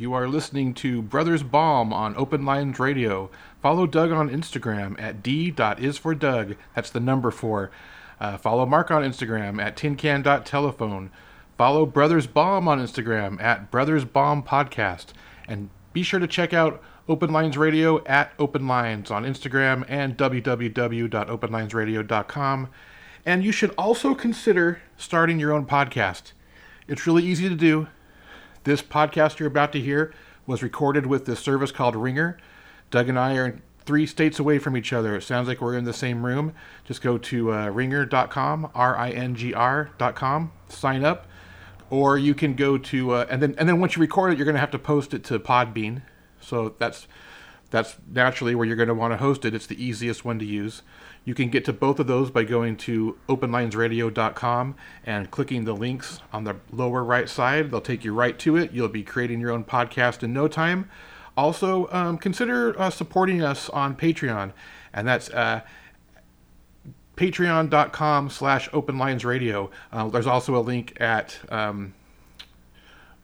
You are listening to Brothers Balm on Open Lines Radio. Follow Doug on Instagram at d.isfordoug. That's the number four. Uh, follow Mark on Instagram at tincan.telephone. Follow Brothers Balm on Instagram at Brothers Balm Podcast. And be sure to check out Open Lines Radio at Open Lines on Instagram and www.openlinesradio.com. And you should also consider starting your own podcast. It's really easy to do. This podcast you're about to hear was recorded with this service called Ringr. Doug and I are three states away from each other. It sounds like we're in the same room. Just go to uh, ringr.com, R I N G R.com, sign up. Or you can go to, uh, and then and then once you record it, you're going to have to post it to Podbean. So that's that's naturally where you're going to want to host it. It's the easiest one to use. You can get to both of those by going to openlinesradio.com and clicking the links on the lower right side. They'll take you right to it. You'll be creating your own podcast in no time. Also, um, consider uh, supporting us on Patreon, and that's uh, patreon.com slash openlinesradio. Uh, there's also a link at um,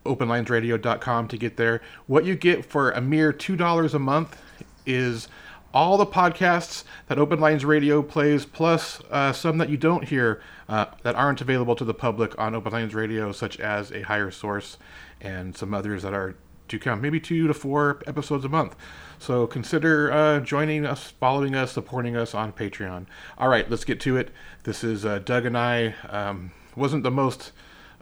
openlinesradio.com to get there. What you get for a mere $2 a month is all the podcasts that Open Lines Radio plays, plus uh, some that you don't hear uh, that aren't available to the public on Open Lines Radio, such as A Higher Source and some others that are to come, maybe two to four episodes a month. So consider uh, joining us, following us, supporting us on Patreon. All right, let's get to it. This is uh, Doug and I. Um, wasn't the most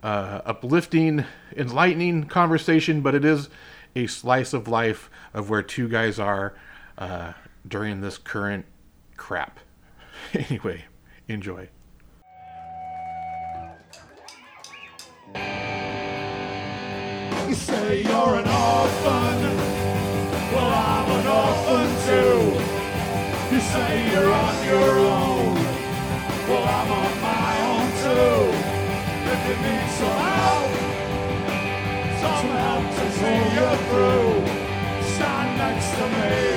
uh, uplifting, enlightening conversation, but it is a slice of life of where two guys are uh, during this current crap. Anyway, enjoy. You say you're an orphan. Well, I'm an orphan too. You say you're on your own. Well, I'm on my own too. If you need some help, some help to see you through, stand next to me.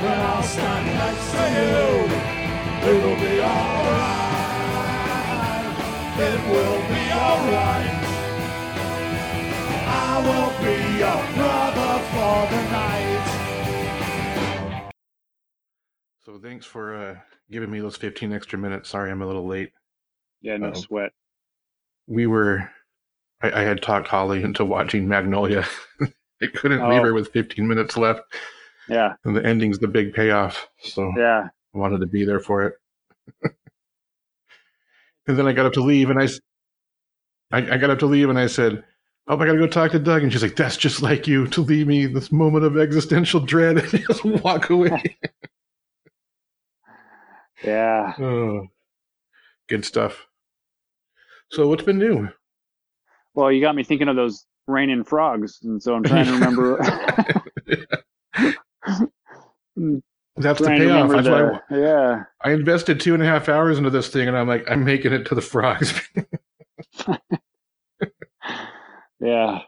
Then I'll stand next to you. It'll be alright. It will be alright. I will be your brother for the night. So thanks for uh, giving me those 15 extra minutes. Sorry I'm a little late. Yeah, no Uh-oh. sweat. We were, I, I had talked Holly into watching Magnolia. I couldn't leave Oh. her with 15 minutes left. Yeah, And the ending's the big payoff. So yeah. I wanted to be there for it. and then I got up to leave and I, I got up to leave and I said, Oh, I got to go talk to Doug. And she's like, That's just like you to leave me this moment of existential dread and just walk away. Yeah. oh, good stuff. So, what's been new? Well, you got me thinking of those raining frogs, and so I'm trying to remember. That's the trying payoff. That's why I, yeah. I invested two and a half hours into this thing, and I'm like, I'm making it to the frogs. Yeah.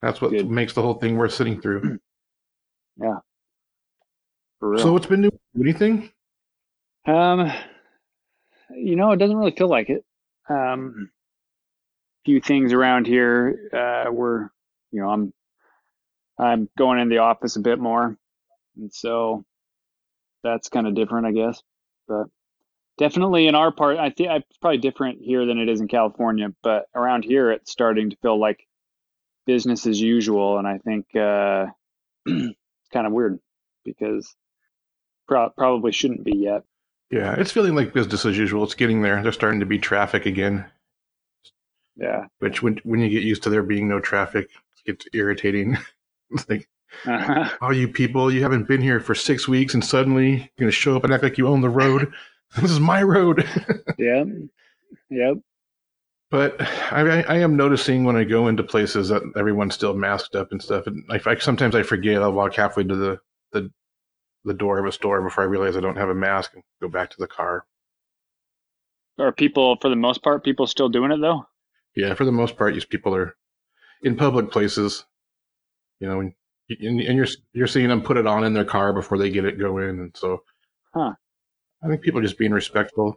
That's what Good. makes the whole thing worth sitting through. Real. So, what's been new? Anything? Um, you know, it doesn't really feel like it. Um, few things around here. Uh, we're, you know, I'm, I'm going in the office a bit more, and so that's kind of different, I guess. But definitely in our part, I think it's probably different here than it is in California. But around here, it's starting to feel like business as usual, and I think uh, it's kind of weird because pro- probably shouldn't be yet. Yeah, it's feeling like business as usual. It's getting there. There's starting to be traffic again, Yeah. which when when you get used to there being no traffic, it gets irritating. it's like, uh-huh. oh, you people, you haven't been here for six weeks, and suddenly you're gonna show up and act like you own the road. this is my road. yeah. Yep. But I, I, am noticing when I go into places that everyone's still masked up and stuff. And I, I sometimes I forget. I'll walk halfway to the, the the door of a store before I realize I don't have a mask and go back to the car. Are people, for the most part, people still doing it though? Yeah, for the most part, people are in public places. You know, and, and you're you're seeing them put it on in their car before they get it go in, and so. Huh. I think people are just being respectful.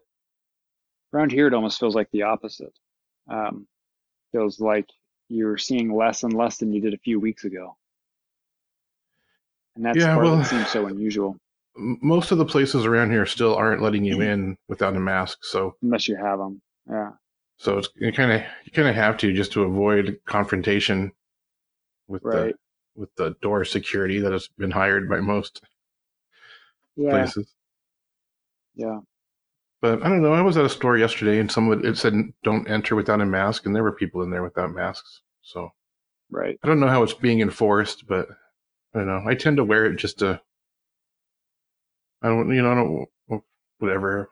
Around here, it almost feels like the opposite. Um, feels like you're seeing less and less than you did a few weeks ago. And that's Yeah, part well- that seems so unusual, Most of the places around here still aren't letting you in without a mask, so unless you have them. Yeah. so it's you kind of you kind of have to just to avoid confrontation with Right. the with the door security that has been hired by most Yeah. places. Yeah. But I don't know. I was at a store yesterday and someone it said don't enter without a mask, and there were people in there without masks. So Right. I don't know how it's being enforced, but I don't know. I tend to wear it just to. I don't, you know, I don't whatever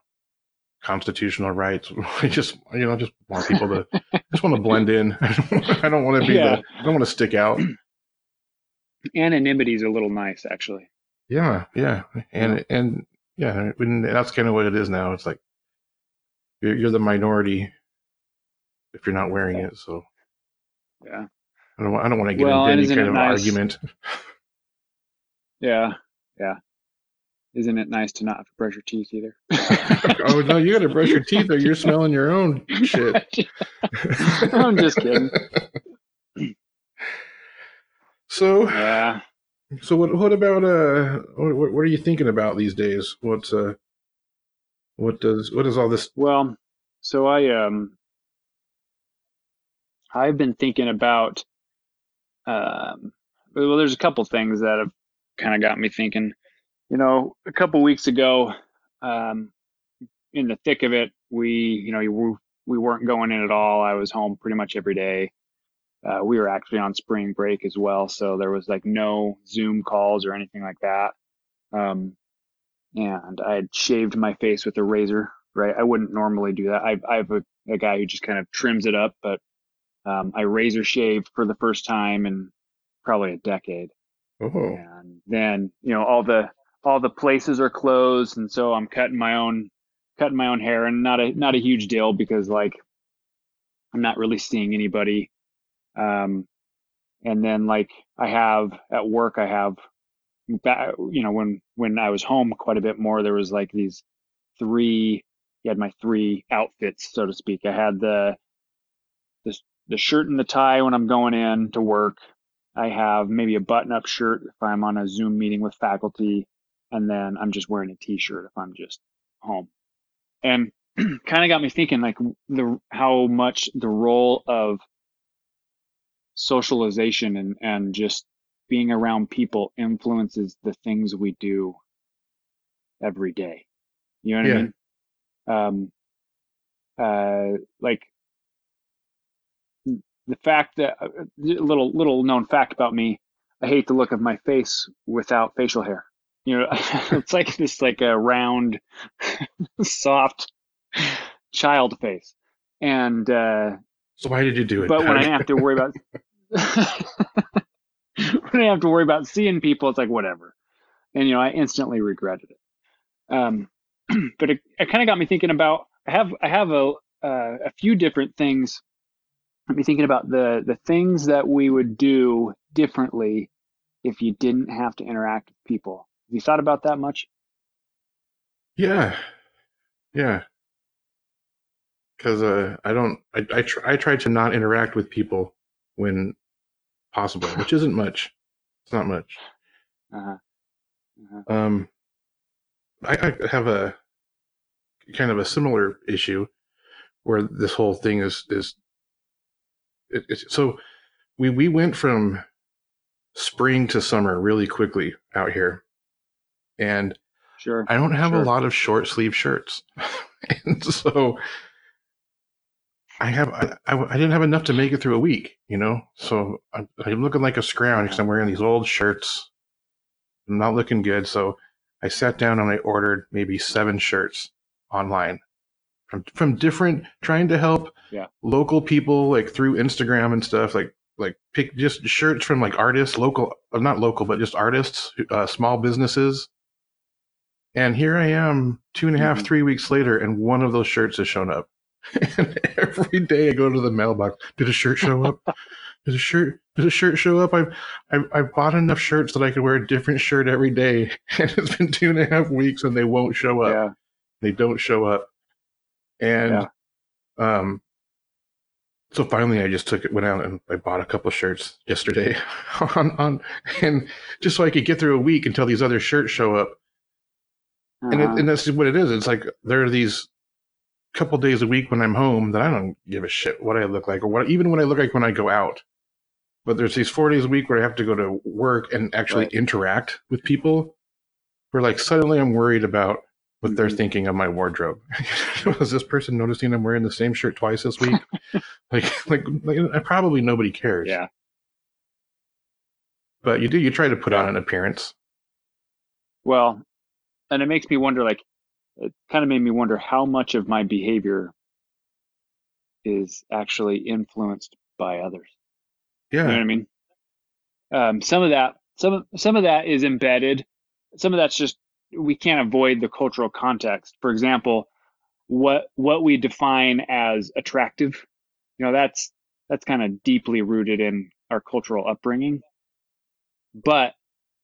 constitutional rights. I just, you know, I just want people to just want to blend in. I don't want to be Yeah. the. I don't want to stick out. Anonymity is a little nice, actually. Yeah, yeah, and and yeah, and that's kind of what it is now. It's like you're, you're the minority if you're not wearing it. So Yeah. I don't. I don't want to get Well, into any kind of nice- argument. Yeah. Yeah. Isn't it nice to not have to brush your teeth either? oh no, you got to brush your teeth or you're smelling your own shit. I'm just kidding. So, Yeah. so what? What about uh? What, what are you thinking about these days? What's uh? What does what is all this? Well, so I um I've been thinking about um well there's a couple things that have kind of got me thinking. You know, a couple weeks ago um in the thick of it, we you know, we we weren't going in at all. I was home pretty much every day. Uh, we were actually on spring break as well, so there was like no Zoom calls or anything like that. Um, and I had shaved my face with a razor. Right, I wouldn't normally do that. I, I have a, a guy who just kind of trims it up, but um, I razor shaved for the first time in probably a decade. Oh, And then you know all the all the places are closed, and so I'm cutting my own cutting my own hair, and not a not a huge deal because like I'm not really seeing anybody. Um, and then like I have at work, I have you know when when I was home quite a bit more, there was like these three. You had my three outfits, so to speak. I had the the the shirt and the tie when I'm going in to work. I have maybe a button-up shirt if I'm on a Zoom meeting with faculty, and then I'm just wearing a T-shirt if I'm just home. And kind of got me thinking, like the how much the role of socialization and and just being around people influences the things we do every day. You know what I mean? Um, uh, like the fact that a little little known fact about me, I hate the look of my face without facial hair. You know, it's like this like a round, soft child face. And uh, so why did you do it? but when I have to worry about when I have to worry about seeing people, it's like whatever. And you know, I instantly regretted it. Um, but it, it kind of got me thinking about. I have I have a uh, a few different things. Got me thinking about the the things that we would do differently if you didn't have to interact with people. Have you thought about that much? Yeah, yeah. Because uh, I don't. I I, tr- I try to not interact with people when possible, which isn't much. It's not much. Uh-huh. Uh-huh. Um, I, I have a kind of a similar issue where this whole thing is is it, it's so we we went from spring to summer really quickly out here, and Sure. I don't have Sure. a lot of short sleeve shirts, and so I have I, I, I didn't have enough to make it through a week, you know. So I'm, I'm looking like a scrounge because I'm wearing these old shirts. I'm not looking good, so I sat down and I ordered maybe seven shirts online from from different, trying to help Yeah. local people like through Instagram and stuff, like like pick just shirts from like artists, local, uh, not local, but just artists, uh, small businesses. And here I am, two and a half, Mhm. three weeks later, and one of those shirts has shown up. and every day I go to the mailbox. Did a shirt show up? Did a shirt? Did a shirt show up? I've, I've I've bought enough shirts that I could wear a different shirt every day, and it's been two and a half weeks, and they won't show up. Yeah. They don't show up, and um, so finally I just took it, went out and I bought a couple shirts yesterday on, on, and just so I could get through a week until these other shirts show up. And, it, Uh-huh. and that's what it is. It's like there are these couple days a week when I'm home that I don't give a shit what I look like or what, even what I look like when I go out. But there's these four days a week where I have to go to work and actually Right. interact with people. Where like suddenly I'm worried about what they're Mhm. thinking of my wardrobe. Was this person noticing I'm wearing the same shirt twice this week? like, like, like, probably nobody cares. yeah. But you do. You try to put on an appearance. Well, and it makes me wonder, like, it kind of made me wonder how much of my behavior is actually influenced by others. You know what Yeah. I mean? Um, some of that, some of- some of that is embedded. Some of that's just we can't avoid the cultural context. For example, what what we define as attractive, you know, that's that's kind of deeply rooted in our cultural upbringing. But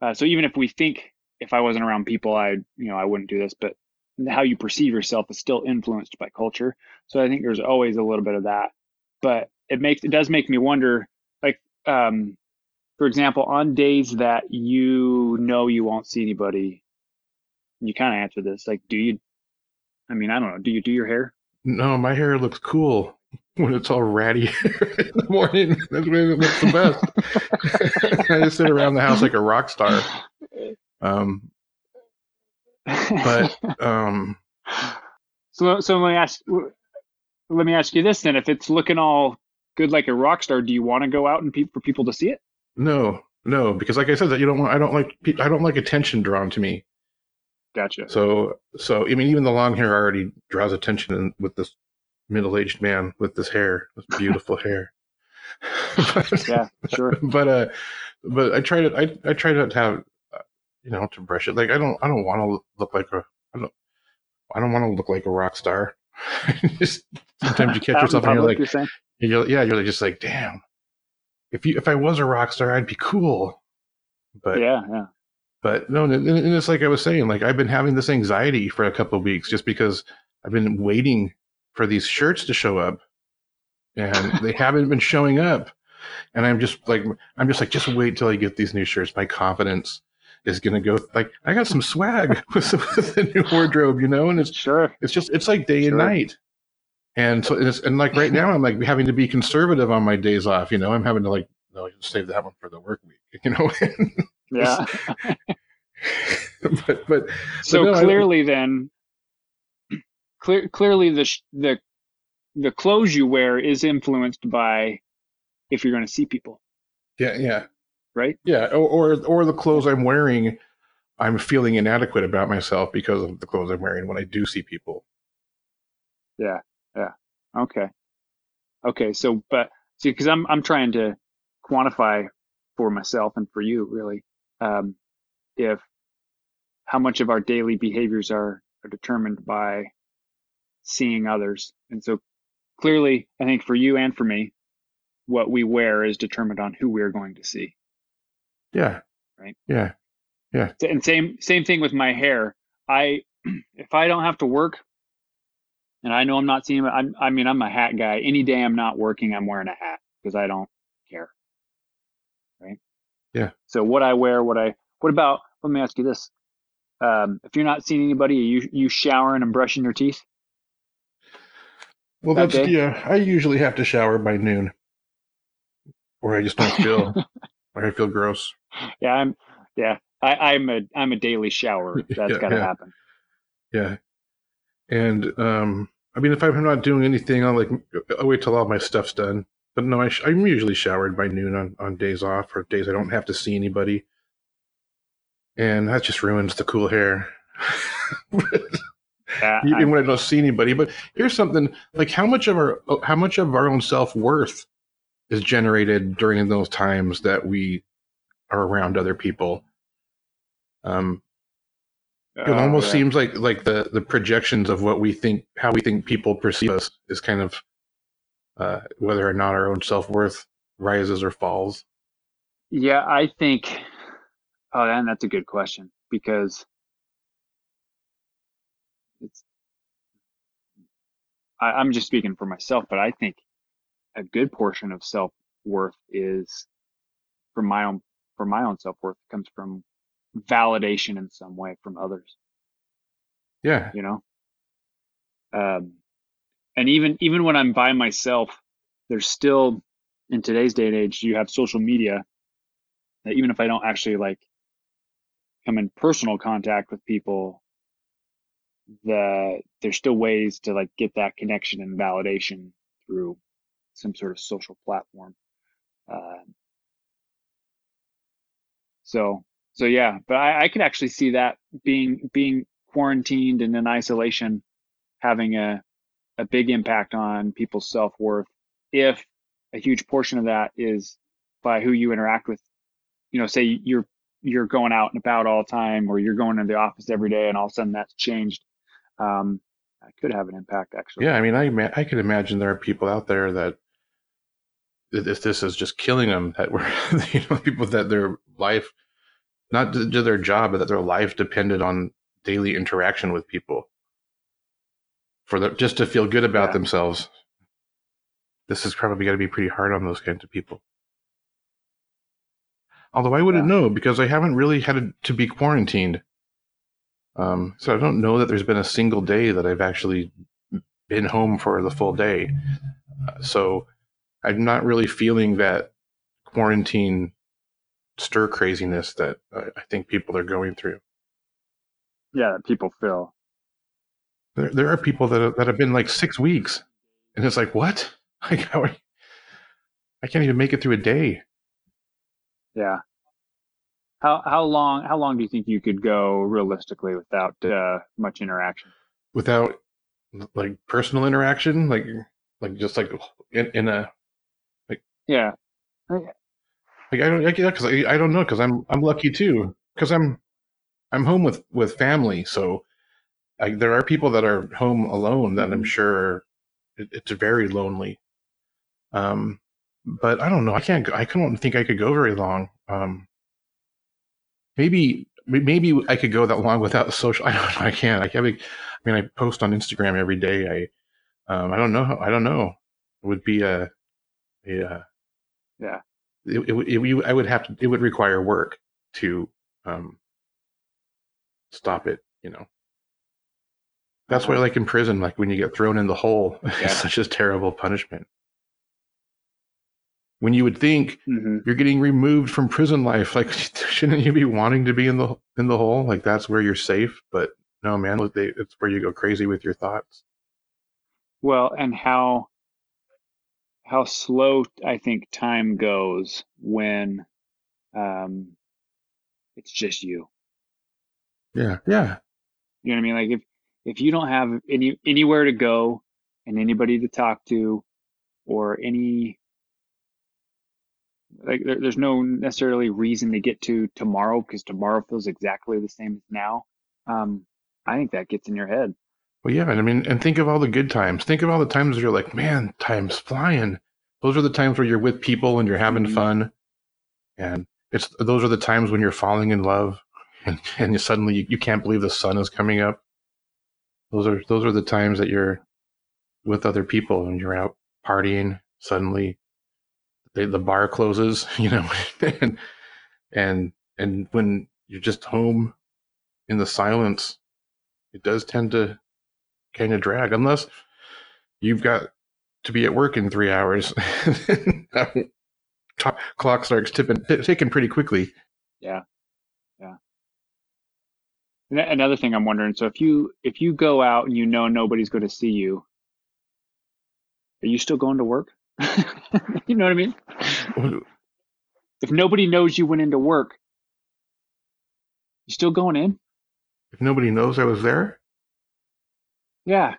uh, so even if we think if I wasn't around people, I you know I wouldn't do this, but how you perceive yourself is still influenced by culture. So I think there's always a little bit of that. But it makes it does make me wonder, like um, for example, on days that you know you won't see anybody, you kind of answer this like, do you? I mean, I don't know. Do you do your hair? No, my hair looks cool when it's all ratty in the morning. That's when it looks the best. I just sit around the house like a rock star. Um, but um, so so let me ask let me ask you this then: if it's looking all good like a rock star, do you want to go out and pe- for people to see it? no, no, because like I said, that you don't want. I don't like. I don't like attention drawn to me. Gotcha. So, so I mean, even the long hair already draws attention in, with this middle-aged man with this hair, this beautiful hair. but, Yeah, sure. but uh, but I try to. I I try not to have, you know, to brush it. Like I don't. I don't want to look like a. I don't. I don't want to look like a rock star. just sometimes you catch yourself and you're like, you're you're, yeah, you're just like, damn. If you if I was a rock star, I'd be cool. But yeah, yeah. but no, and, and it's like I was saying, like I've been having this anxiety for a couple of weeks just because I've been waiting for these shirts to show up, and they haven't been showing up. And I'm just like, I'm just like, just wait till I get these new shirts. My confidence is gonna go. Like I got some swag with, with the new wardrobe, you know, and it's Sure. it's just it's like day and night. And so it's, and like right now, I'm like having to be conservative on my days off. You know, I'm having to like no, save that one for the work week. You know, Yeah. but but So no, I- clearly, then, clear, clearly the the the clothes you wear is influenced by if you're going to see people, yeah, yeah, right? yeah, or, or or the clothes I'm wearing, I'm feeling inadequate about myself because of the clothes I'm wearing when I do see people. Yeah, yeah, okay. Okay. So, but see, because I'm I'm trying to quantify for myself and for you, really, um, if how much of our daily behaviors are are determined by seeing others, and so clearly, I think for you and for me, what we wear is determined on who we're going to see. Yeah, Right. Yeah, Yeah. and same same thing with my hair. I if I don't have to work, and I know I'm not seeing. I'm, I mean, I'm a hat guy. Any day I'm not working, I'm wearing a hat because I don't care. Right. Yeah. So what I wear, what I, what about? Let me ask you this: um, If you're not seeing anybody, are you you showering and brushing your teeth? well, That that's yeah. I usually have to shower by noon, or I just don't feel, I feel gross. Yeah, I'm. Yeah, I, I'm a I'm a daily shower. That's Yeah, got to yeah. happen. Yeah. And um, I mean, if I'm not doing anything, I'll like I'll wait till all my stuff's done. But no, I sh- I'm usually showered by noon on, on days off or days I don't have to see anybody. And that just ruins the cool hair. Yeah, even I'm- when I don't see anybody. But here's something like how much of our how much of our own self worth is generated during those times that we are around other people. Um, it oh, almost yeah. seems like like the the projections of what we think how we think people perceive us is kind of uh, whether or not our own self-worth rises or falls Yeah, I think. Oh, and that's a good question because it's. I, I'm just speaking for myself, but I think, a good portion of self worth is from my own for my own self worth comes from validation in some way from others. Yeah. You know, um, and even even when I'm by myself, there's still in today's day and age you have social media that even if I don't actually like come in personal contact with people, the there's still ways to like get that connection and validation through some sort of social platform. Uh, so so yeah, but I, I could actually see that being being quarantined and in isolation having a a big impact on people's self worth if a huge portion of that is by who you interact with. You know, say you're you're going out and about all the time, or you're going to the office every day, and all of a sudden that's changed. Um, that could have an impact, actually. Yeah, I mean, I I could imagine there are people out there that if this is just killing them, that were you know people that their life, not to their job, but that their life depended on daily interaction with people for the, just to feel good about Yeah. themselves. This is probably going to be pretty hard on those kinds of people. Although I wouldn't Yeah. know because I haven't really had to be quarantined. Um, so I don't know that there's been a single day that I've actually been home for the full day. Uh, so I'm not really feeling that quarantine stir craziness that I think people are going through. Yeah, people feel. There, there are people that have, that have been like six weeks, and it's like, what? Like, how are, I can't even make it through a day. Yeah. How how long how long do you think you could go realistically without uh, much interaction? without like personal interaction, like like just like in, in a Yeah. like I don't I, because I, I don't know because I'm I'm lucky too because I'm I'm home with with family so I, there are people that are home alone that I'm Mhm. sure it, it's very lonely. Um, but I don't know. I can't. I don't think I could go very long. Um, maybe maybe I could go that long without social. I don't know. I can't. I, mean, I mean, I post on Instagram every day. I um, I don't know. I don't know. It would be a a uh, Yeah. It, it, would- it, you- I would have to. It would require work to um stop it. You know. That's why, Uh-huh. like in prison, like when you get thrown in the hole, Yeah. it's such a terrible punishment. When you would think hmm you're getting removed from prison life, like shouldn't you be wanting to be in the in the hole? Like that's where you're safe. But no, man, they, it's where you go crazy with your thoughts. Well, and how how slow I think time goes when um, it's just you. Yeah, yeah, You know what I mean? Like if if you don't have any anywhere to go and anybody to talk to or any like there, there's no necessarily reason to get to tomorrow because tomorrow feels exactly the same as now. Um, I think that gets in your head. Well, yeah, and I mean, and think of all the good times. Think of all the times you're like, man, time's flying. Those are the times where you're with people and you're having Mhm. fun, and it's those are the times when you're falling in love, and and you suddenly you, you can't believe the sun is coming up. Those are those are the times that you're with other people and you're out partying. Suddenly, they, the bar closes, you know, and and and when you're just home in the silence, it does tend to kind of drag unless you've got to be at work in three hours. Clock starts tipping, t- ticking pretty quickly. And Another thing I'm wondering, so if you if you go out and you know nobody's going to see you, are you still going to work? you know what I mean? If nobody knows you went into work, you still going in? If nobody knows I was there, Yeah.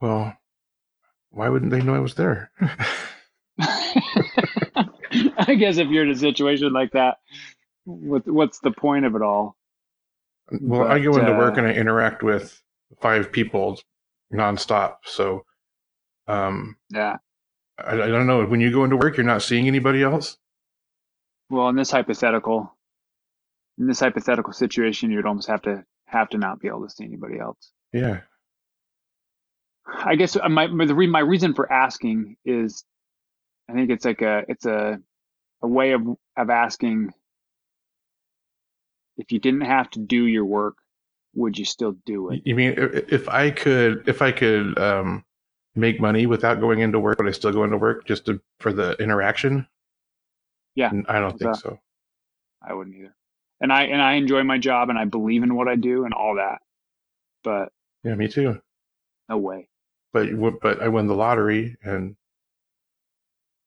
well, why wouldn't they know I was there? I guess if you're in a situation like that, what what's the point of it all? well, I go But, into work uh, and I interact with five people nonstop. So, um, Yeah. I, I don't know. When you go into work, you're not seeing anybody else. Well, in this hypothetical, in this hypothetical situation, you'd almost have to have to not be able to see anybody else. Yeah. I guess my the re, my reason for asking is, I think it's like a it's a a way of of asking if you didn't have to do your work, would you still do it? You mean if if I could if I could um, make money without going into work, would I still go into work just to, for the interaction? Yeah, I don't think so. I wouldn't either. And I and I enjoy my job and I believe in what I do and all that. But Yeah, me too. no way. But but I win the lottery, and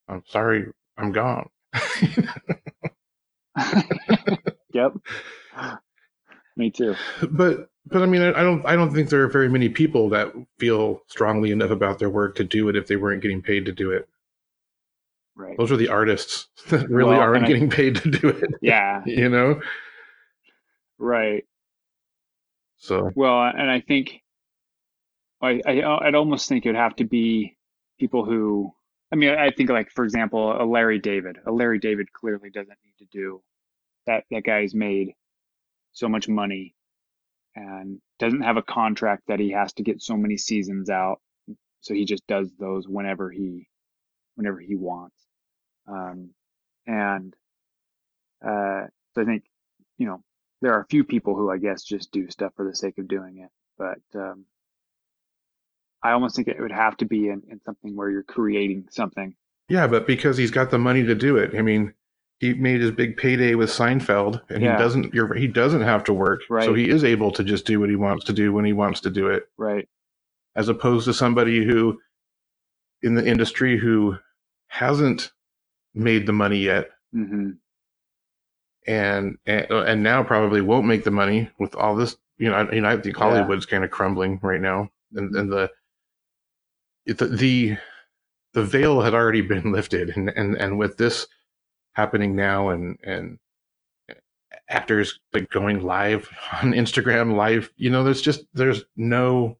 I'm sorry, I'm gone. yep. Me too. but but I mean, I, I don't I don't think there are very many people that feel strongly enough about their work to do it if they weren't getting paid to do it. Right. Those are the artists that really Well, aren't I- getting paid to do it. Yeah. You know. Right. So Well, and I think I, I I'd almost think it'd have to be people who I mean I think like for example a Larry David. A Larry David clearly doesn't need to do that. That guy's made so much money and doesn't have a contract that he has to get so many seasons out. So he just does those whenever he whenever he wants. Um, and uh, so I think you know there are a few people who I guess just do stuff for the sake of doing it, but um, I almost think it would have to be in, in something where you're creating something. yeah, but because he's got the money to do it, I mean, he made his big payday with Seinfeld, and Yeah. he doesn't. You're, he doesn't have to work, so he is able to just do what he wants to do when he wants to do it. Right. as opposed to somebody who in the industry who hasn't made the money yet. Hmm and and, and now probably won't make the money with all this you know I, you know, I think Yeah. Hollywood's kind of crumbling right now. And, and the the the the veil had already been lifted. And and and with this happening now and and actors like going live on Instagram live you know there's just there's no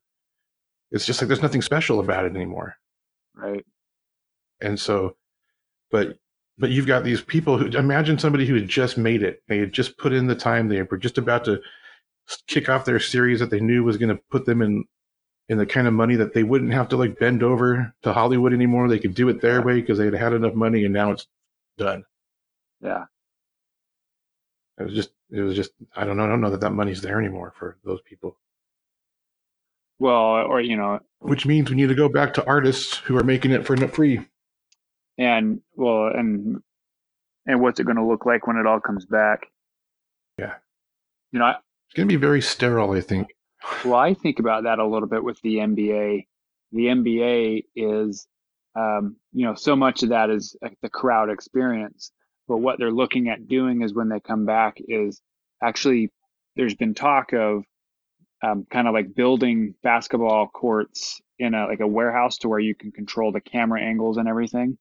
it's just like there's nothing special about it anymore. Right. And so but but you've got these people who imagine somebody who had just made it. They had just put in the time. They were just about to kick off their series that they knew was going to put them in in the kind of money that they wouldn't have to like bend over to hollywood anymore. They could do it their way because they had had enough money and now it's done. Yeah. it was just it was just i don't know. I don't know that that money's there anymore for those people. Well, or you know, which means we need to go back to artists who are making it for free and well, and and what's it going to look like when it all comes back? Yeah. You know, I, it's going to be very sterile i think Well, I think about that a little bit with the NBA. The NBA is, um, you know, so much of that is the crowd experience. But what they're looking at doing is when they come back is actually there's been talk of um, kind of like building basketball courts in a like a warehouse to where you can control the camera angles and everything.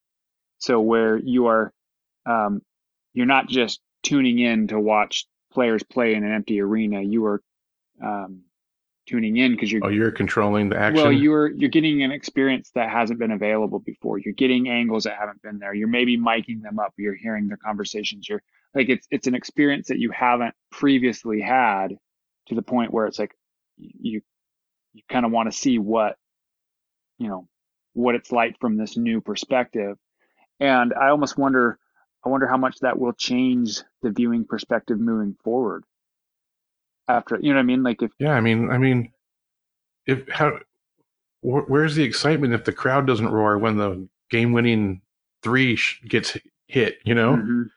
So where you are, um, you're not just tuning in to watch players play in an empty arena. You are um, tuning in because you're oh you're controlling the action well, you're you're getting an experience that hasn't been available before. You're getting angles that haven't been there. You're maybe miking them up. You're hearing their conversations. You're like it's it's an experience that you haven't previously had to the point where it's like you you kind of want to see what you know what it's like from this new perspective. And I almost wonder I wonder how much that will change the viewing perspective moving forward. After you know what I mean? Like if Yeah, I mean, I mean, if how, wh- where's the excitement if the crowd doesn't roar when the game-winning three sh- gets hit? You know, Mhm.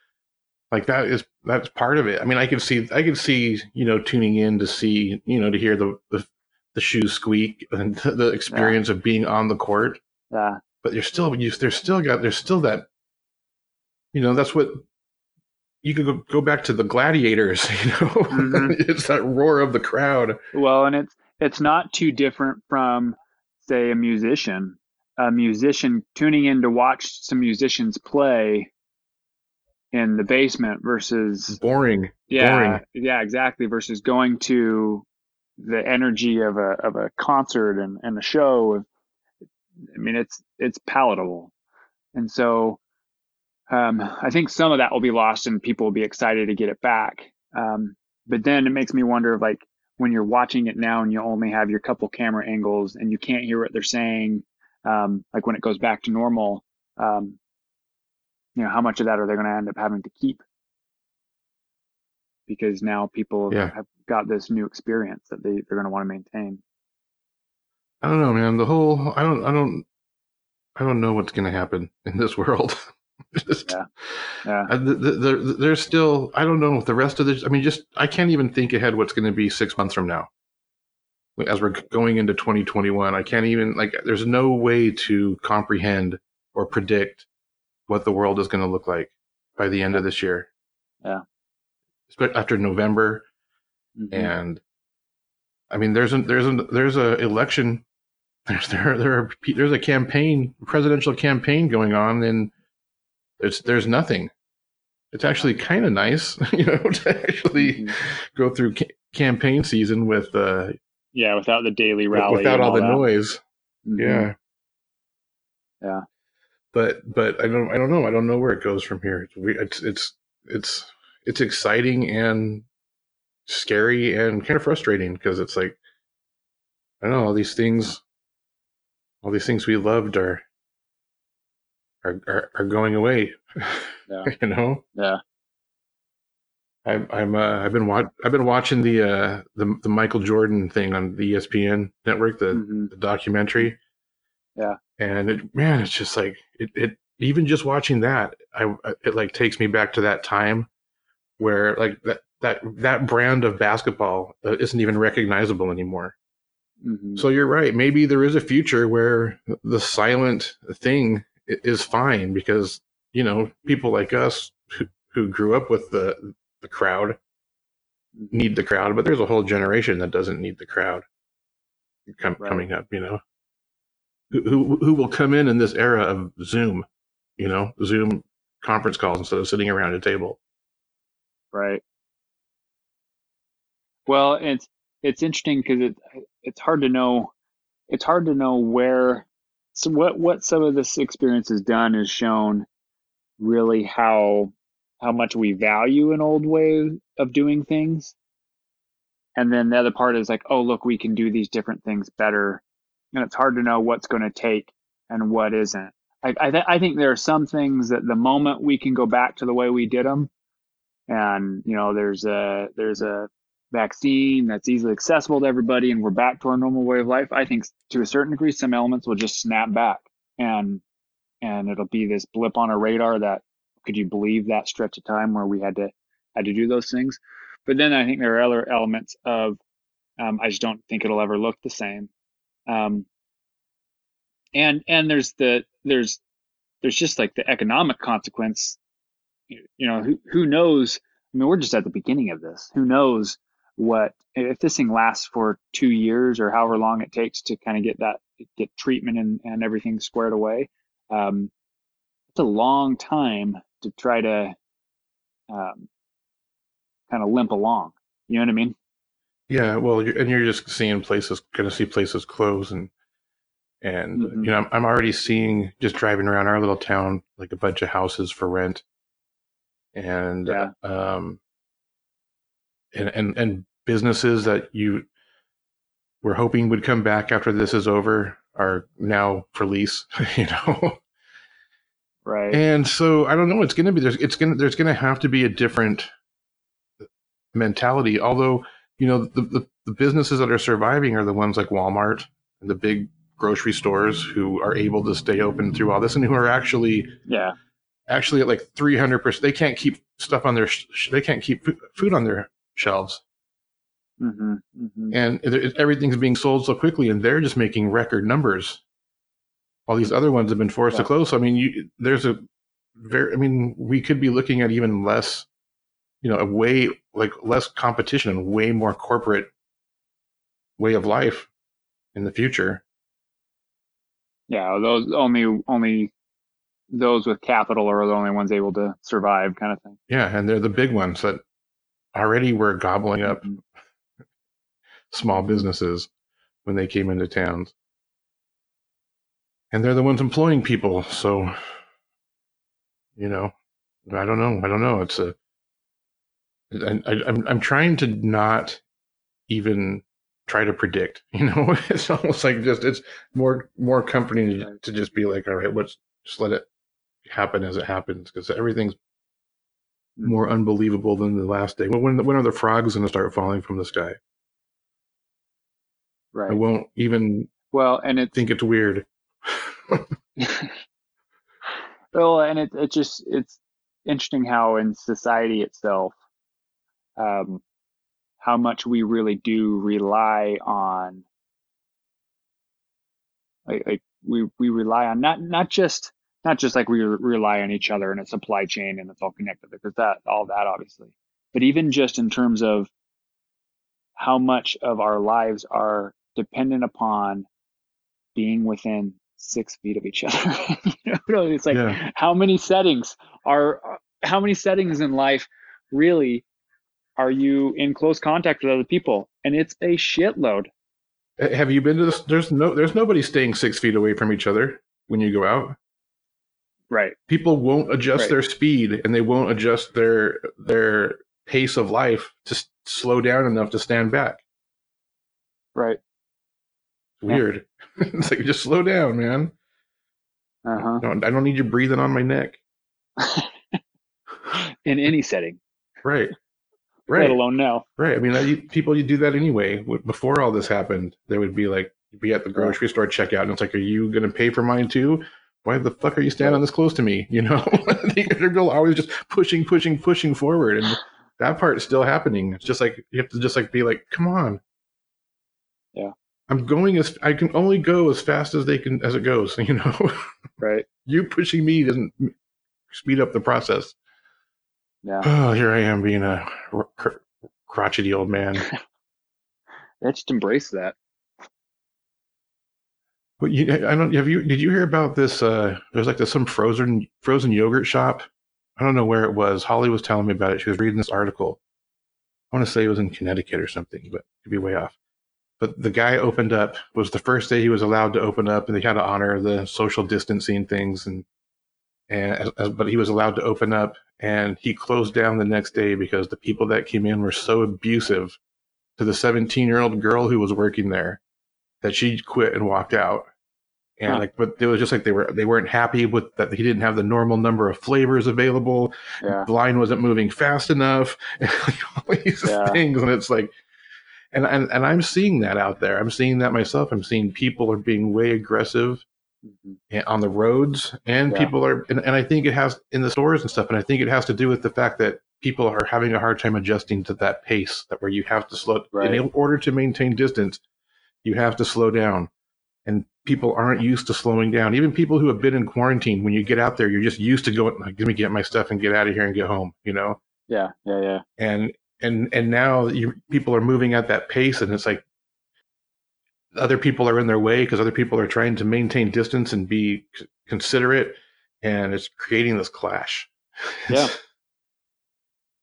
like that is that's part of it. I mean, I can see, I can see, you know, tuning in to see, you know, to hear the the, the shoes squeak and the experience of being on the court. yeah. But you're still, you, there's still got, there's still that, you know, that's what. You could go, go back to the gladiators, you know. Mhm. it's that roar of the crowd. Well, and it's it's not too different from say a musician. A musician tuning in to watch some musicians play in the basement versus Boring. yeah, boring. yeah, exactly versus going to the energy of a of a concert and, and a show. I mean, it's it's palatable, and so um, I think some of that will be lost, and people will be excited to get it back. Um, but then it makes me wonder, like when you're watching it now and you only have your couple camera angles and you can't hear what they're saying, um, like when it goes back to normal, um, you know, how much of that are they going to end up having to keep? Because now people Yeah. have got this new experience that they, they're going to want to maintain. I don't know, man. The whole I don't I don't I don't know what's going to happen in this world. Just- Yeah. Yeah. I- th- th- there- there's still I don't know the rest of this. I mean, just I can't even think ahead what's going to be six months from now. As we're going into 2021, I can't even like. There's no way to comprehend or predict what the world is going to look like by the end of this year. Yeah. After November, Mhm. and I mean, there's an there's an there's a election. There's there there are there's a campaign, presidential campaign going on, and there's there's nothing. It's actually kind of nice, you know, to actually Mhm. go through ca- campaign season with uh Yeah, without the daily rally. without and all the that. noise. Mhm. Yeah. Yeah. But but I don't I don't know I don't know where it goes from here. It's it's it's it's it's exciting and scary and kind of frustrating because it's like I don't know all these things all these things we loved are are are, are going away. Yeah. you know. Yeah. I'm I'm uh, I've been wa- I've been watching the uh the the Michael Jordan thing on the ESPN network the Mhm. the documentary. Yeah. And it man, it's just like it it even just watching that, I it like takes me back to that time where like that that that brand of basketball uh, isn't even recognizable anymore. Mhm. So you're right. Maybe there is a future where the silent thing is fine because you know people like us who, who grew up with the the crowd Mhm. need the crowd, but there's a whole generation that doesn't need the crowd com- Right. coming up. You know, who, who who will come in in this era of Zoom, you know, Zoom conference calls instead of sitting around a table. Right. Well, it's it's interesting because it it's hard to know it's hard to know where so what what some of this experience has done is shown really how how much we value an old way of doing things. And then the other part is like, oh look, we can do these different things better. And it's hard to know what's going to take and what isn't. I I, th- I think there are some things that the moment we can go back to the way we did them, and you know there's a there's a vaccine that's easily accessible to everybody and we're back to our normal way of life i think to a certain degree some elements will just snap back and and it'll be this blip on a radar that could you believe that stretch of time where we had to had to do those things? But then i think there are other elements of um, i just don't think it'll ever look the same. Um, and and there's the there's there's just like the economic consequence. You know who who knows? I mean we're just at the beginning of this. Who knows what if this thing lasts for two years or however long it takes to kind of get that get treatment and, and everything squared away um, it's a long time to try to um, kind of limp along you know what i mean Yeah, well, you and you're just seeing places, going to see places close, and and Mhm. you know, I'm, I'm already seeing just driving around our little town, like a bunch of houses for rent, and Yeah. um, and and and businesses that you were hoping would come back after this is over are now for lease, you know. right And so I don't know. It's going to be there's it's going to there's going to have to be a different mentality. Although you know the, the the businesses that are surviving are the ones like Walmart and the big grocery stores who are able to stay open through all this and who are actually yeah actually at like 300 percent. They can't keep stuff on their sh- they can't keep food on their shelves. Hmm hmm and everything's being sold so quickly and they're just making record numbers. While these other ones have been forced to close so i mean you there's a very i mean we could be looking at even less you know a way like less competition and way more corporate way of life in the future. Yeah those only only those with capital are the only ones able to survive kind of thing. Yeah and they're the big ones that already were gobbling up Mhm. small businesses when they came into towns. And they're the ones employing people. So, you know, I don't know. I don't know. It's a, I, I, I'm, I'm trying to not even try to predict. You know, it's almost like just it's more more comforting to, to just be like, all right, let's just let it happen as it happens because everything's more unbelievable than the last day. When when are the frogs going to start falling from the sky? Right. I won't even well, and it's think it's weird. well, and it it just it's interesting how in society itself, um, how much we really do rely on, like, like we we rely on not not just not just like we rely on each other in a supply chain and it's all connected because that all that obviously, but even just in terms of how much of our lives are dependent upon being within six feet of each other. you know, it's like yeah. how many settings are how many settings in life really are you in close contact with other people? And it's a shitload. Have you been to this? There's no, there's nobody staying six feet away from each other when you go out. Right. People won't adjust right. their speed and they won't adjust their their pace of life to slow down enough to stand back. Right. Weird. Yeah. it's like just slow down, man. Uh huh. I don't need you breathing on my neck. In any setting. Right. Right. Let alone now. Right. I mean, you, people, you do that anyway. Before all this happened, there would be like, be at the grocery store checkout, and it's like, are you going to pay for mine too? Why the fuck are you standing this close to me? You know, they're always just pushing, pushing, pushing forward, and that part is still happening. It's just like you have to just like be like, come on. Yeah. I'm going as I can only go as fast as they can as it goes. You know. Right. you pushing me doesn't speed up the process. Yeah. Oh, here I am being a cr- crotchety old man. I just embrace that. But you, I don't. Have you? Did you hear about this? Uh, there's like this some frozen frozen yogurt shop. I don't know where it was. Holly was telling me about it. She was reading this article. I want to say it was in Connecticut or something, but could be way off. But the guy opened up. was the first day he was allowed to open up, and they had to honor the social distancing things and and but he was allowed to open up and he closed down the next day because the people that came in were so abusive to the 17 year old girl who was working there that she quit and walked out and huh. like but it was just like they were they weren't happy with that he didn't have the normal number of flavors available yeah. the line wasn't moving fast enough all these yeah. things and it's like and, and and i'm seeing that out there i'm seeing that myself i'm seeing people are being way aggressive mm-hmm. on the roads and yeah. people are and, and i think it has in the stores and stuff and i think it has to do with the fact that people are having a hard time adjusting to that pace that where you have to slow right. in order to maintain distance you have to slow down. And people aren't used to slowing down. Even people who have been in quarantine when you get out there you're just used to going like, let me get my stuff and get out of here and get home you know? Yeah yeah yeah. And and and now you people are moving at that pace and it's like other people are in their way because other people are trying to maintain distance and be considerate and it's creating this clash. Yeah.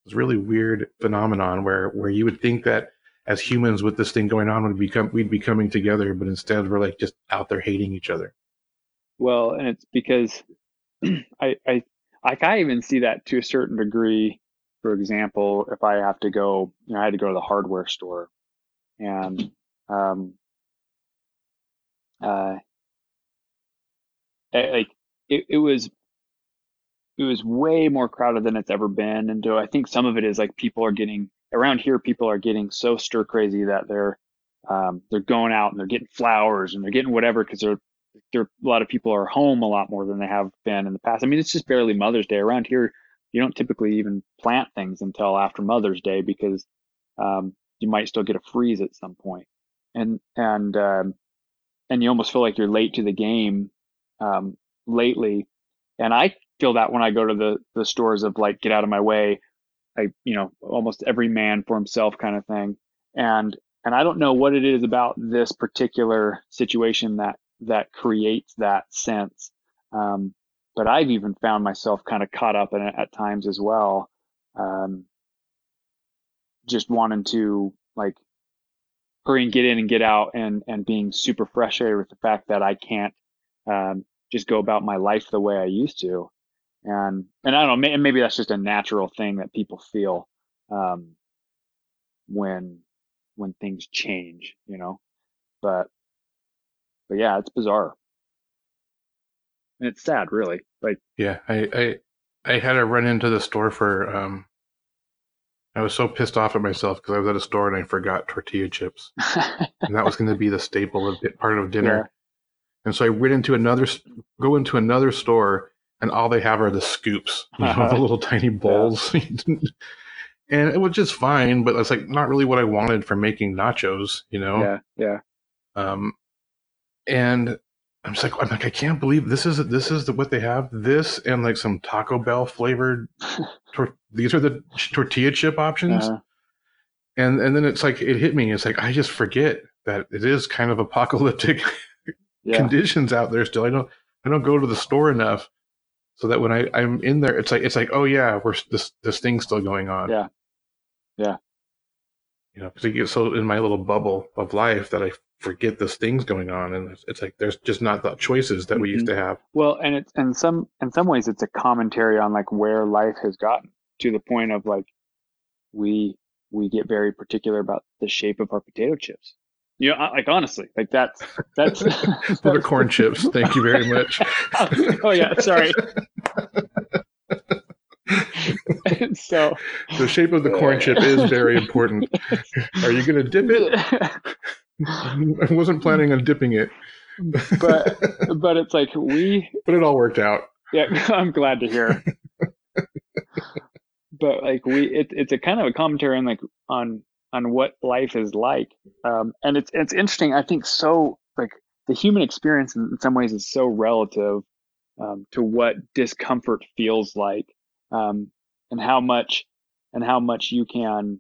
it's really weird phenomenon where where you would think that as humans with this thing going on would become we'd be coming together but instead we're like just out there hating each other. Well and it's because i i like i even see that to a certain degree. For example if i have to go you know i had to go to the hardware store and um uh, like it, it was it was way more crowded than it's ever been. And so i think some of it is like people are getting around here people are getting so stir crazy that they're um, they're going out and they're getting flowers and they're getting whatever because they're there a lot of people are home a lot more than they have been in the past i mean it's just barely mother's day around here you don't typically even plant things until after mother's day because um, you might still get a freeze at some point. and and um, and you almost feel like you're late to the game um, lately. And I feel that when I go to the the stores of like get out of my way, I you know almost every man for himself kind of thing. And and I don't know what it is about this particular situation that that creates that sense. Um, but I've even found myself kind of caught up in it at times as well. Um, just wanting to like hurry and get in and get out and and being super frustrated with the fact that I can't um, just go about my life the way I used to. And and I don't know, maybe that's just a natural thing that people feel um, when when things change, you know. But but yeah, it's bizarre. And it's sad, really. Like Yeah, I, I I had to run into the store for um I was so pissed off at myself because I was at a store and I forgot tortilla chips. And that was going to be the staple of part of dinner. Yeah. And so I went into another go into another store and all they have are the scoops, you know, the Uh-huh. little tiny bowls. and it was just fine, but it's like not really what I wanted for making nachos, you know. yeah, yeah. Um, and I'm just like, I'm like, I can't believe this is this is the, what they have. This and like some Taco Bell flavored. Tor- these are the tortilla chip options. Uh, And and then it's like it hit me. It's like I just forget that it is kind of apocalyptic yeah. conditions out there still. I don't I don't go to the store enough so that when I I'm in there, it's like it's like oh yeah, we're this this thing's still going on. Yeah. Yeah. You know, because I get so in my little bubble of life that I forget this thing's going on, and it's, it's like there's just not the choices that we used Mm-hmm. to have. Well, and it's in some in some ways it's a commentary on like where life has gotten to the point of like we we get very particular about the shape of our potato chips. You know, like honestly, like that's that's For the corn chips, thank you very much. oh yeah, sorry. so The shape of the corn chip is very important. Are you going to dip it? I wasn't planning on dipping it, but but it's like we but it all worked out. yeah i'm glad to hear but like we it, it's a kind of a commentary on like on on what life is like. Um and it's it's interesting i think so like the human experience in, some ways is so relative um, to what discomfort feels like um and how much and how much you can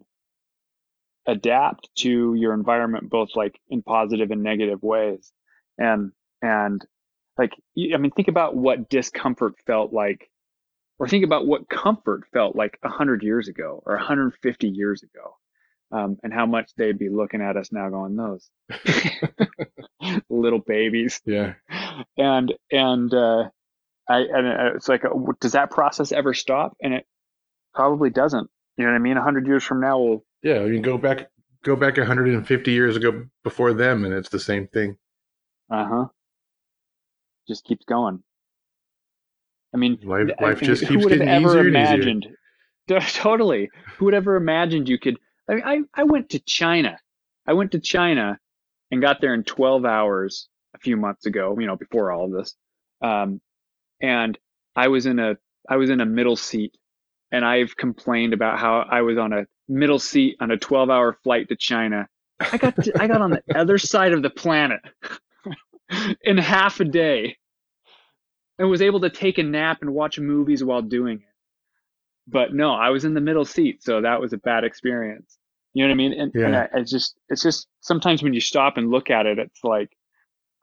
adapt to your environment both like in positive and negative ways. And and like I mean think about what discomfort felt like or think about what comfort felt like 100 years ago or 150 years ago um, and how much they'd be looking at us now going those little babies. Yeah. and and uh i and it's like uh, does that process ever stop? And it probably doesn't. You know what i mean? 100 years from now we'll Yeah, you go back go back 150 years ago before them and it's the same thing. uh-huh. Just keeps going. I mean Life, I life mean, just who keeps would have getting ever easier and easier. imagined totally. Who would ever imagined you could I, i went to china i went to china and got there in 12 hours a few months ago you know before all of this um, and i was in a i was in a middle seat and i've complained about how i was on a middle seat on a 12 hour flight to china i got to, i got on the other side of the planet in half a day and was able to take a nap and watch movies while doing it. But no, I was in the middle seat, so that was a bad experience. You know what I mean? And, and I, it's just, it's just sometimes when you stop and look at it, it's like,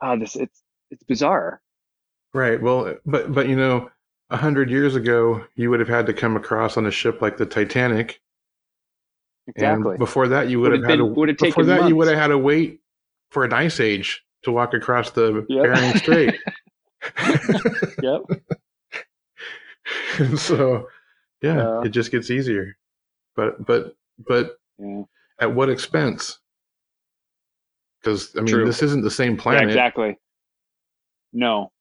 ah, this, it's, it's bizarre. Right. Well, but but you know, a hundred years ago, you would have had to come across on a ship like the Titanic, Exactly. and before that, you would Would have have had to would have before that you would have had to wait for an ice age to walk across the Yep. Bering Strait. Yep. And so, yeah, Yeah. it just gets easier. But but but Yeah. at what expense? Because I mean, True. this isn't the same Yeah, planet. exactly. No.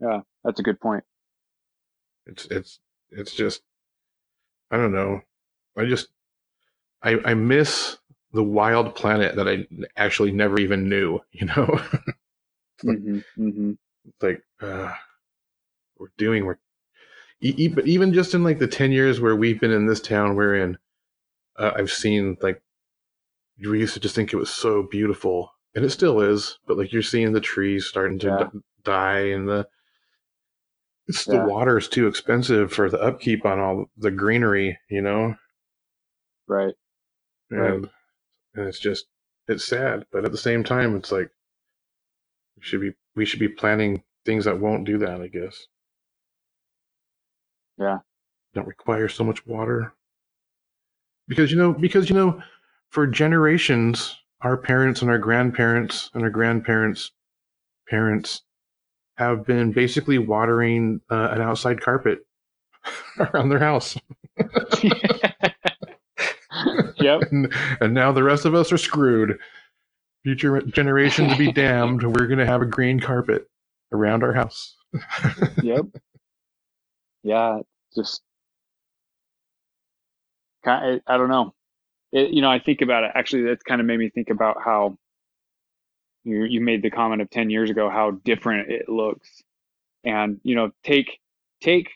Yeah, that's a good point. It's it's it's just I don't know. I just I I miss the wild planet that I actually never even knew. You know, hmm hmm it's like uh, we're doing we're even just in like the ten years where we've been in this town we're in, uh, I've seen like we used to just think it was so beautiful, and it still is. But like you're seeing the trees starting to Yeah. d- die, and the it's Yeah. the water is too expensive for the upkeep on all the greenery, you know, Right. Right. and and it's just it's sad, but at the same time, it's like we should be we should be planning things that won't do that. I guess. Yeah. Don't require so much water. Because you know, because you know, for generations, our parents and our grandparents and our grandparents' parents have been basically watering uh, an outside carpet around their house. Yep. and, and now the rest of us are screwed. Future generations be damned. We're going to have a green carpet around our house. yep. Yeah, just kind I don't know. It, you know, I think about it. Actually, that's kind of made me think about how you you made the comment of 10 years ago how different it looks. And, you know, take take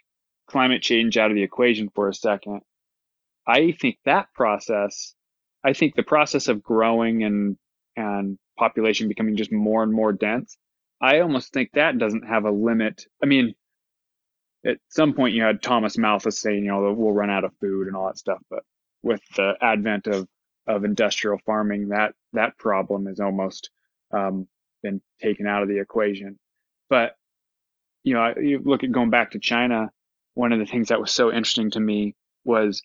climate change out of the equation for a second. I think that process, I think the process of growing and and population becoming just more and more dense, I almost think that doesn't have a limit. I mean, at some point you had Thomas Malthus saying, you know, we'll run out of food and all that stuff, but with the advent of of industrial farming, that that problem has almost um, been taken out of the equation. But you know, you look at going back to China. One of the things that was so interesting to me was,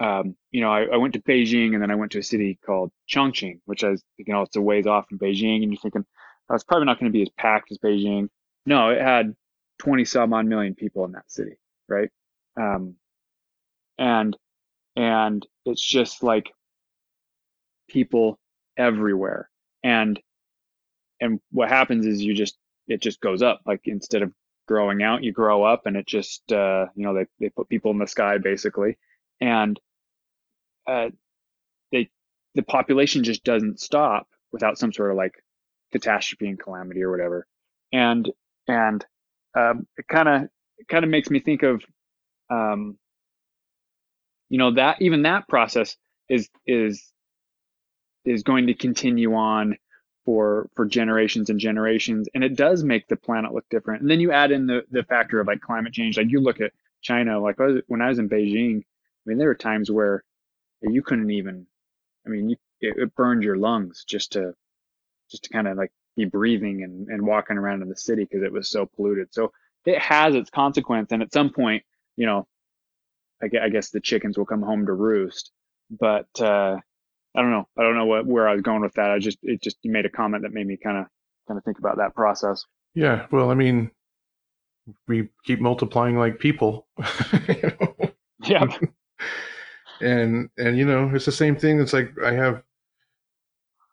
um, you know, I, I, went to Beijing and then I went to a city called Chongqing, which I was thinking, oh, it's a ways off from Beijing, and you're thinking, oh, it's probably not going to be as packed as Beijing. No, it had 20 some odd million people in that city, right? Um, and and it's just like people everywhere. And and what happens is you just it just goes up. Like instead of growing out you grow up and it just uh you know they, they put people in the sky basically. And uh they the population just doesn't stop without some sort of like catastrophe and calamity or whatever. And and um it kind of kind of makes me think of um you know that even that process is is is going to continue on for for generations and generations and it does make the planet look different. And then you add in the the factor of like climate change like you look at china like when i was in beijing i mean there were times where you couldn't even i mean you, it, it burned your lungs just to just to kind of like be breathing and, and walking around in the city because it was so polluted so it has its consequence and at some point you know I guess the chickens will come home to roost. But uh, I don't know. I don't know what where I was going with that. I just it just you made a comment that made me kind of kind of think about that process. Yeah. Well, I mean, we keep multiplying like people. you know? Yeah. and and you know it's the same thing. It's like I have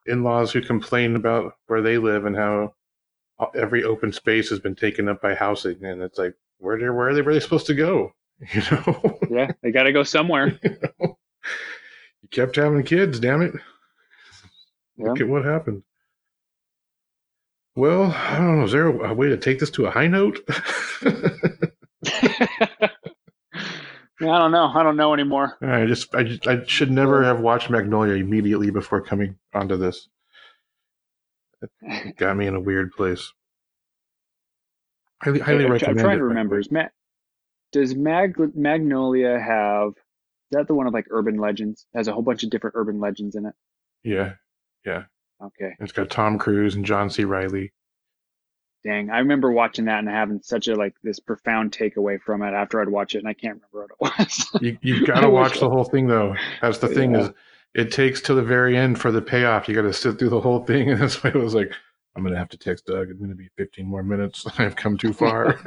in-laws who complain about where they live and how uh, every open space has been taken up by housing, and it's like where they where are they they supposed to go? You know? yeah, they got to go somewhere. you, know? you, kept having kids, damn it. Yeah. Look at what happened. Well, I don't know. Is there a way to take this to a high note? I don't know. I don't know anymore. I just, I, just, I should never have watched Magnolia immediately before coming onto this. It got me in a weird place. Highly, highly recommend. I'm trying to remember. Is Matt does Mag- Magnolia have? Is that the one of like urban legends? It has a whole bunch of different urban legends in it. Yeah, yeah. Okay. It's got Tom Cruise and John C. Reilly. Dang, I remember watching that and having such a like this profound takeaway from it after I'd watch it, and I can't remember what it was. you you got to watch the whole thing though. That's the thing yeah. is, it takes to the very end for the payoff. You got to sit through the whole thing, and that's why it was like, I'm gonna have to text Doug. It's gonna be 15 more minutes. I've come too far.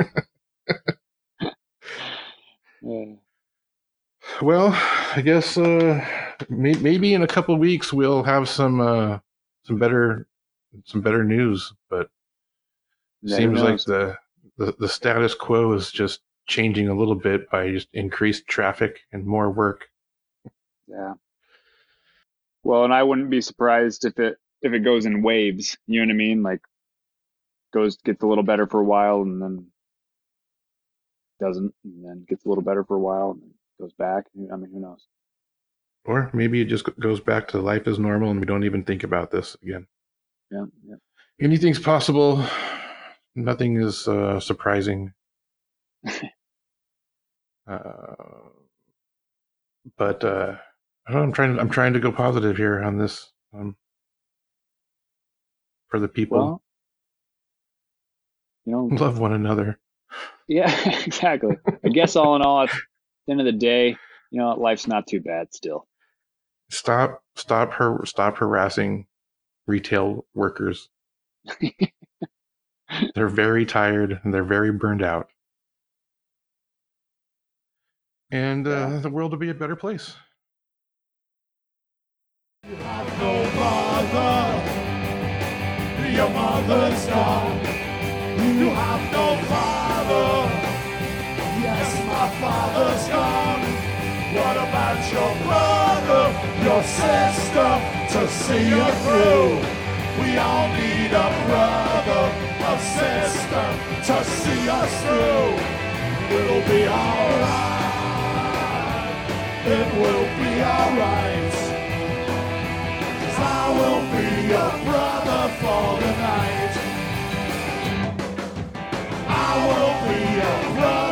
Well, I guess uh, may- maybe in a couple weeks we'll have some uh, some better some better news, but seems like the, the the status quo is just changing a little bit by just increased traffic and more work. Yeah. Well, and I wouldn't be surprised if it if it goes in waves. You know what I mean? Like goes gets a little better for a while and then doesn't, and then gets a little better for a while, and then goes back. I mean, who knows? Or maybe it just goes back to life as normal, and we don't even think about this again. Yeah, yeah. Anything's possible. Nothing is uh, surprising. uh, but uh, I don't know, I'm trying. To, I'm trying to go positive here on this um, for the people. Well, you know, love one another. Yeah, exactly. I guess all in all, at the end of the day, you know, life's not too bad still. Stop, stop her, stop harassing retail workers they're very tired and they're very burned out. And uh, yeah. the world will be a better place. You have no father, your mother's gone. You have no father, yes, my father's gone. What about your brother, your sister, to see you through? We all need a brother a sister to see us through. It'll be alright. It will be alright. Cause I will be your brother for the night. I will be your brother.